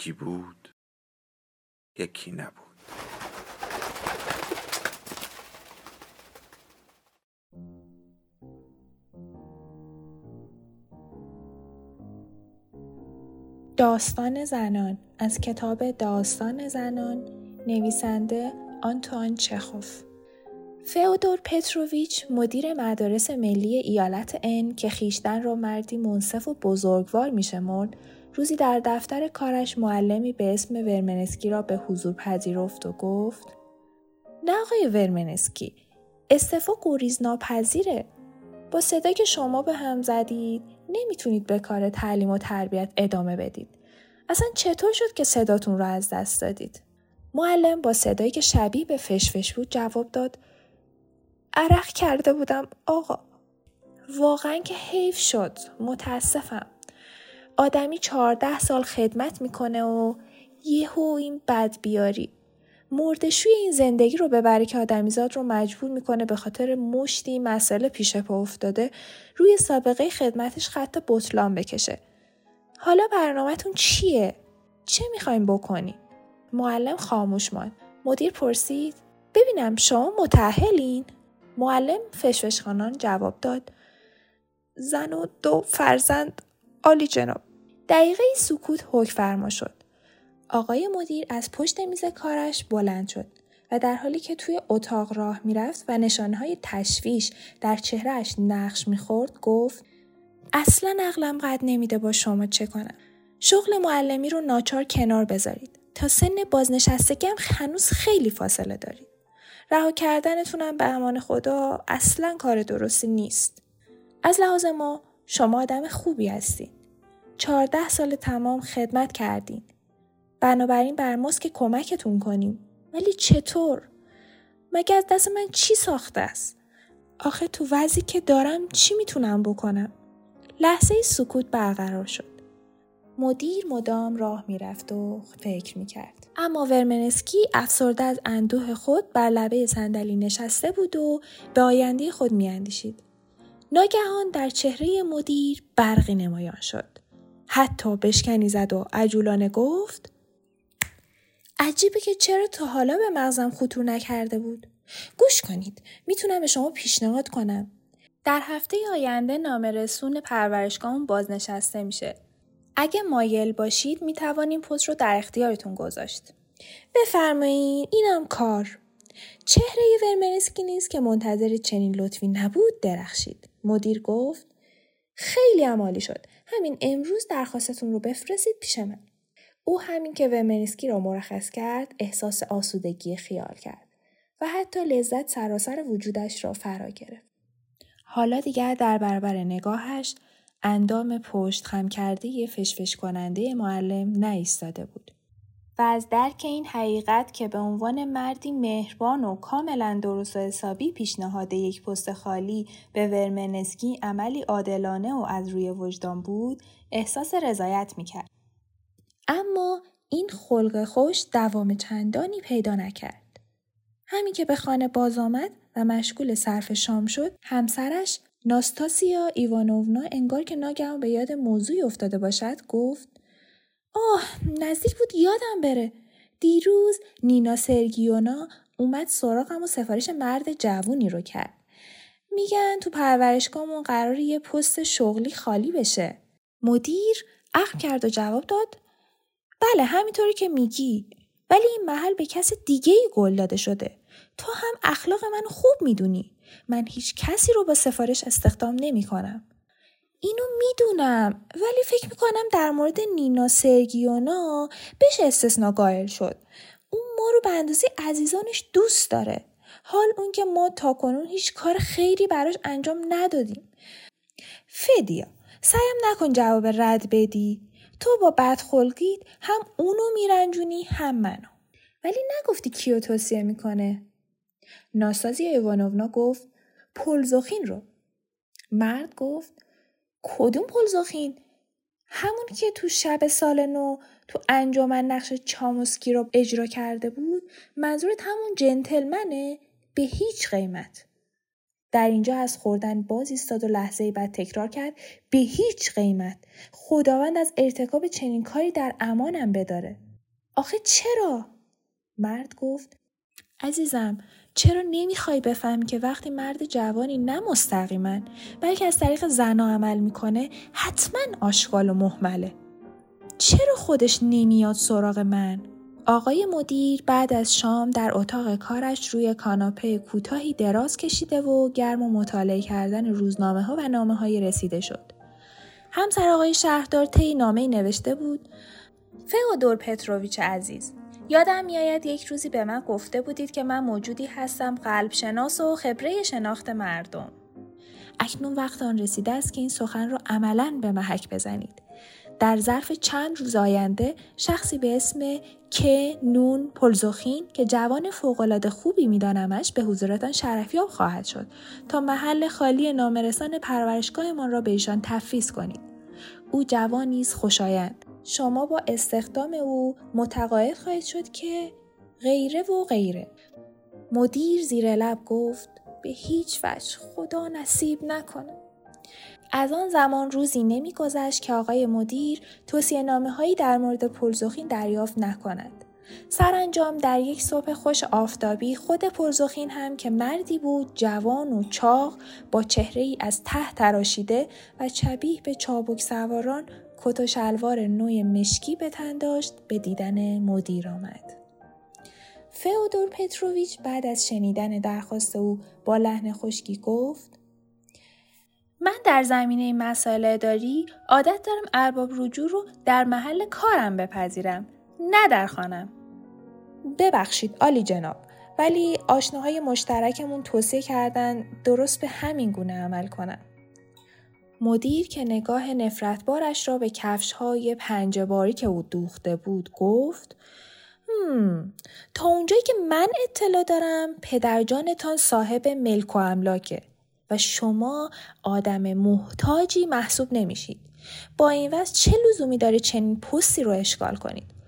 یکی بود یکی نبود. داستان زنان از کتاب داستان زنان نویسنده آنتوان چخوف. فئودور پتروویچ مدیر مدارس ملی ایالت ان که خیشتن را مردی منصف و بزرگوار میشمرد روزی در دفتر کارش معلمی به اسم ورمنسکی را به حضور پذیرفت و گفت نه آقای ورمنسکی استفا گریز ناپذیره با صدا که شما به هم زدید نمی‌تونید به کار تعلیم و تربیت ادامه بدید. اصلا چطور شد که صداتون را از دست دادید؟ معلم با صدایی که شبیه به فشفش بود جواب داد عرق کرده بودم آقا واقعا که حیف شد متاسفم آدمی چهارده سال خدمت می‌کنه و یهو این بد بیاری مردشوی این زندگی رو ببره که آدمیزاد رو مجبور می‌کنه به خاطر مشتی مسئله پیش پا افتاده روی سابقه خدمتش خط بطلان بکشه. حالا برنامهتون چیه؟ چه می‌خوایم بکنی؟ معلم خاموش ماند. مدیر پرسید ببینم شما متحلین؟ معلم فشفشخانان جواب داد. زن و دو فرزند. عالی جناب. دقیقه سکوت حک فرما شد. آقای مدیر از پشت میز کارش بلند شد و در حالی که توی اتاق راه می‌رفت و نشانهای تشویش در چهرهش نقش می‌خورد گفت اصلا عقلم قد نمیده با شما چه کنم. شغل معلمی رو ناچار کنار بذارید. تا سن بازنشستگی هم هنوز خیلی فاصله دارید. رها کردنتونم به امان خدا اصلا کار درستی نیست از لحاظ ما شما آدم خوبی هستید چهارده سال تمام خدمت کردین. بنابراین بر ماست که کمکتون کنیم. ولی چطور؟ مگه از دست من چی ساخته است؟ آخه تو وضعی که دارم چی می‌تونم بکنم؟ لحظه سکوت برقرار شد. مدیر مدام راه می‌رفت و فکر می‌کرد. اما ورمنسکی افسرده از اندوه خود بر لبه صندلی نشسته بود و به آینده خود میاندیشید. ناگهان در چهره مدیر برقی نمایان شد. حتی بشکنی زد و عجولانه گفت عجیبه که چرا تا حالا به مغزم خطور نکرده بود. گوش کنید. می‌تونم به شما پیشنهاد کنم. در هفته آینده نامرسون پرورشگاه بازنشسته میشه. اگه مایل باشید می‌توانیم پست رو در اختیارتون گذاشت. بفرمایین اینم کار. چهره ورمنسکی نیست که منتظر چنین لطفی نبود درخشید. مدیر گفت خیلی عمالی شد. همین امروز درخواستتون رو بفرستید پیش من. او همین که ومنسکی را مرخص کرد احساس آسودگی خیال کرد و حتی لذت سراسر وجودش را فرا گرفت. حالا دیگر در برابر نگاهش اندام پشت خم کرده فشفش کننده معلم نایستاده بود. و از درک این حقیقت که به عنوان مردی مهربان و کاملا درست و حسابی پیشنهاد یک پست خالی به ورمنسکی عملی عادلانه و از روی وجدان بود احساس رضایت می‌کرد اما این خلق خوش دوام چندانی پیدا نکرد همین که به خانه باز آمد و مشغول صرف شام شد همسرش ناستاسیا ایوانوونا انگار که ناگهان به یاد موضوعی افتاده باشد گفت آه نزدیک بود یادم بره. دیروز نینا سرگیونا اومد سراغم و سفارش مرد جوونی رو کرد. میگن تو پرورشگاهمون قرار یه پست شغلی خالی بشه. مدیر عقل کرد و جواب داد بله همینطوری که میگی ولی این محل به کس دیگه ای گل داده شده. تو هم اخلاق من خوب می‌دونی. من هیچ کسی رو با سفارش استخدام نمی کنم. اینو می‌دونم ولی فکر می‌کنم در مورد نینا سرگیونا بشه استثنا قائل شد. اون ما رو به اندازه عزیزانش دوست داره. حال اون که ما تاکنون هیچ کار خیری براش انجام ندادیم. فدیا سعیم نکن جواب رد بدی. تو با بدخلقیت هم اونو میرنجونی هم منو. ولی نگفتی کیو توصیه می‌کنه؟ ناستازی ایوانونا گفت پلزوخین رو. مرد گفت کدوم پلزوخین همون که تو شب سال نو تو انجمن نقش چاموسکی رو اجرا کرده بود منظورت همون جنتلمنه؟ به هیچ قیمت. در اینجا از خوردن باز ایستاد و لحظه بعد تکرار کرد به هیچ قیمت. خداوند از ارتکاب چنین کاری در امانم بداره. آخه چرا؟ مرد گفت عزیزم چرا نمی‌خوای بفهمی که وقتی مرد جوانی نه مستقیما بلکه از طریق زنا عمل می‌کنه حتما آشغال و محمله چرا خودش نمیاد سراغ من آقای مدیر بعد از شام در اتاق کارش روی کاناپه کوتاهی دراز کشیده و گرم و مطالعه کردن روزنامه ها و نامه های رسیده شد. همسر آقای شهردار طی نامه نوشته بود فئودور پتروویچ عزیز یادم میآید یک روزی به من گفته بودید که من موجودی هستم قلب شناس و خبره شناخت مردم. اکنون وقت آن رسیده است که این سخن را عملا به محک بزنید. در ظرف چند روز آینده شخصی به اسم ک نون پلزوخین که جوان فوقالعاده خوبی میدانمش به حضورتان شرفیاب خواهد شد تا محل خالی نامرسان پرورشگاهمان را به ایشان تفویض کنید او جوانی است خوشایند شما با استخدام او متقاعد خواهید شد که غیره و غیره مدیر زیر لب گفت به هیچ وجه خدا نصیب نکنه از آن زمان روزی نمیگذشت که آقای مدیر توصیه نامه هایی در مورد پلزوخین دریافت نکند. سرانجام در یک صبح خوش آفتابی خود پلزوخین هم که مردی بود جوان و چاق با چهره ای از ته تراشیده و چبیه به چابک سواران کت و شلوار نوع مشکی به تن داشت به دیدن مدیر آمد. فئودور پتروویچ بعد از شنیدن درخواست او با لحن خشکی گفت من در زمینه مسائل اداری عادت دارم ارباب رجوع رو در محل کارم بپذیرم نه در خانم ببخشید آلی جناب ولی آشناهای مشترکمون توصیه کردن درست به همین گونه عمل کنم مدیر که نگاه نفرتبارش را به کفش های پنجه باری که او دوخته بود گفت هم، تا اونجایی که من اطلاع دارم پدرجانتان صاحب ملک و املاکه و شما آدم محتاجی محسوب نمیشید. با این وضع چه لزومی داره چنین پستی رو اشغال کنید؟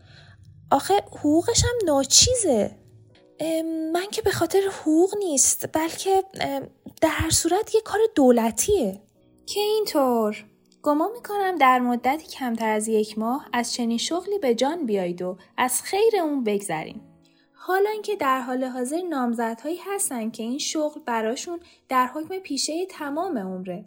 آخه حقوقش هم ناچیزه. من که به خاطر حقوق نیست بلکه در هر صورت یه کار دولتیه. که اینطور گمان می‌کنم در مدتی کمتر از یک ماه از چنین شغلی به جان بیایید و از خیر اون بگذریم. حالا اینکه در حال حاضر نامزدهایی هستن که این شغل براشون در حکم پیشه تمام عمره.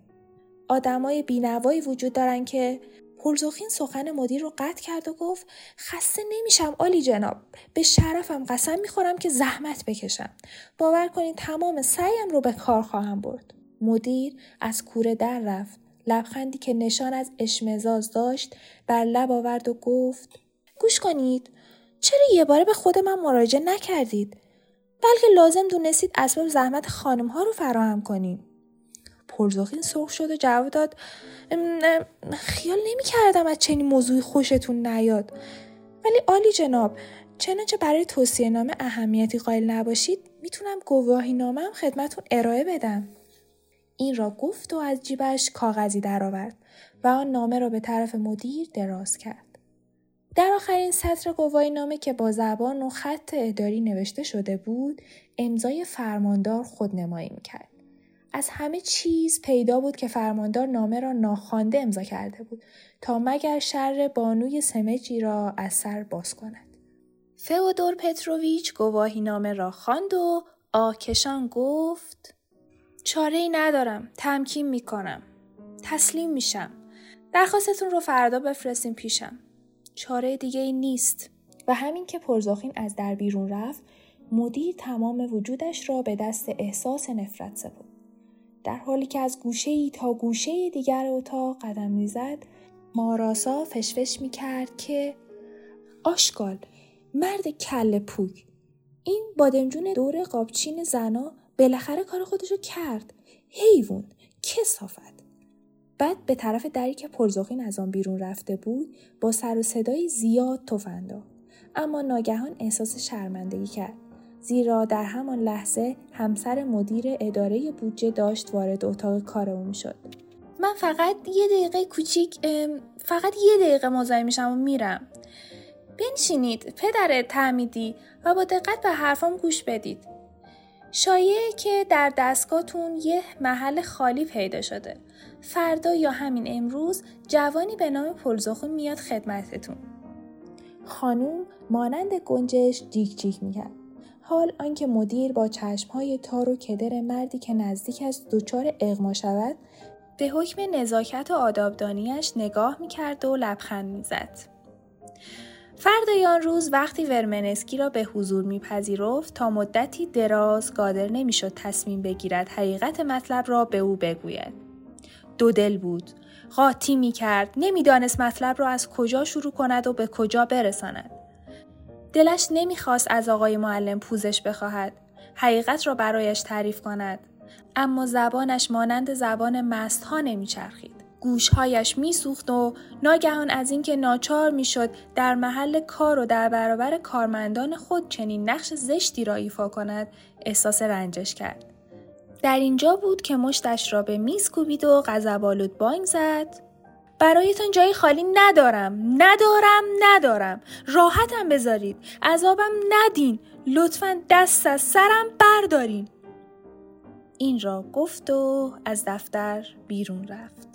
آدمای بینوایی وجود دارن که پرزوخین سخن مدیر رو قطع کرد و گفت خسته نمیشم آلی جناب. به شرفم قسم می‌خورم که زحمت بکشم. باور کنید تمام سعیم رو به کار خواهم برد. مدیر از کوره در رفت. لبخندی که نشان از اشمزاز داشت بر لب آورد و گفت گوش کنید. چرا یه باره به خود من مراجعه نکردید؟ بلکه لازم دونستید اسباب زحمت خانم ها رو فراهم کنیم. پرزاخین سرخ شد و جواب داد خیال نمی کردم از چنین موضوعی خوشتون نیاد. ولی عالی جناب چنانچه برای توصیه نامه اهمیتی قائل نباشید می‌تونم گواهی نامه هم خدمتون ارائه بدم. این را گفت و از جیبش کاغذی درآورد و آن نامه را به طرف مدیر دراز کرد. در آخرین سطر گواهی نامه که با زبان و خط اداری نوشته شده بود امضای فرماندار خود نمایی می‌کرد از همه چیز پیدا بود که فرماندار نامه را ناخوانده امضا کرده بود تا مگر شر بانوی سمجی را از سر باز کند. فئودور پتروویچ گواهی نامه را خواند و آکشان گفت چاره ای ندارم تمکین می‌کنم. تسلیم میشم. درخواستتون رو فردا بفرستیم پیشم. چاره دیگه ای نیست. و همین که پرزاخین از در بیرون رفت مدیر تمام وجودش را به دست احساس نفرت سپرد. در حالی که از گوشه ای تا گوشه دیگر اتاق قدم می‌زد ماراسا فشفش می کرد که آشکال مرد کل پوک این بادمجون دور قابچین زنا بالاخره کار خودشو کرد حیوون کسافت. بعد به طرف دری که پرزخین از آن بیرون رفته بود با سر و صدای زیاد تفندا اما ناگهان احساس شرمندگی کرد. زیرا در همان لحظه همسر مدیر اداره بودجه داشت وارد اتاق کار او شد من فقط یه دقیقه کوچیک فقط یه دقیقه مزاحم میشم و میرم. بنشینید پدر تعمیدی و با دقت به حرفام گوش بدید. شایعه که در دستگاهتون یه محل خالی پیدا شده. فردا یا همین امروز جوانی به نام پلزخون میاد خدمتتون. خانوم مانند گنجش جیک جیک می‌کرد. حال آنکه مدیر با چشمهای تار و کدر مردی که نزدیک از دچار اغما شود به حکم نزاکت و آدابدانیش نگاه می‌کرد و لبخند می‌زد. فردای آن روز وقتی ورمنسکی را به حضور میپذیرفت تا مدتی دراز قادر نمی‌شد تصمیم بگیرد حقیقت مطلب را به او بگوید. دو دل بود. قاطی می کرد نمی‌دانست مطلب را از کجا شروع کند و به کجا برساند. دلش نمی‌خواست از آقای معلم پوزش بخواهد. حقیقت را برایش تعریف کند. اما زبانش مانند زبان مست ها نمیچرخید. گوشهایش میسوخت و ناگهان از اینکه ناچار می‌شد در محل کار و در برابر کارمندان خود چنین نقش زشتی را ایفا کند احساس رنجش کرد. در اینجا بود که مشتش را به میز کوبید و غضبآلود بانگ زد. برایتان جای خالی ندارم. ندارم ندارم. راحتم بذارید. عذابم ندین. لطفا دست از سرم بردارین. این را گفت و از دفتر بیرون رفت.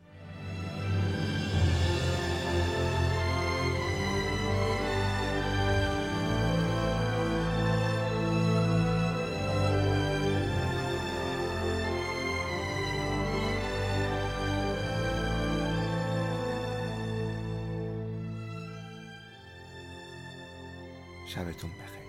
شبتون بخیر.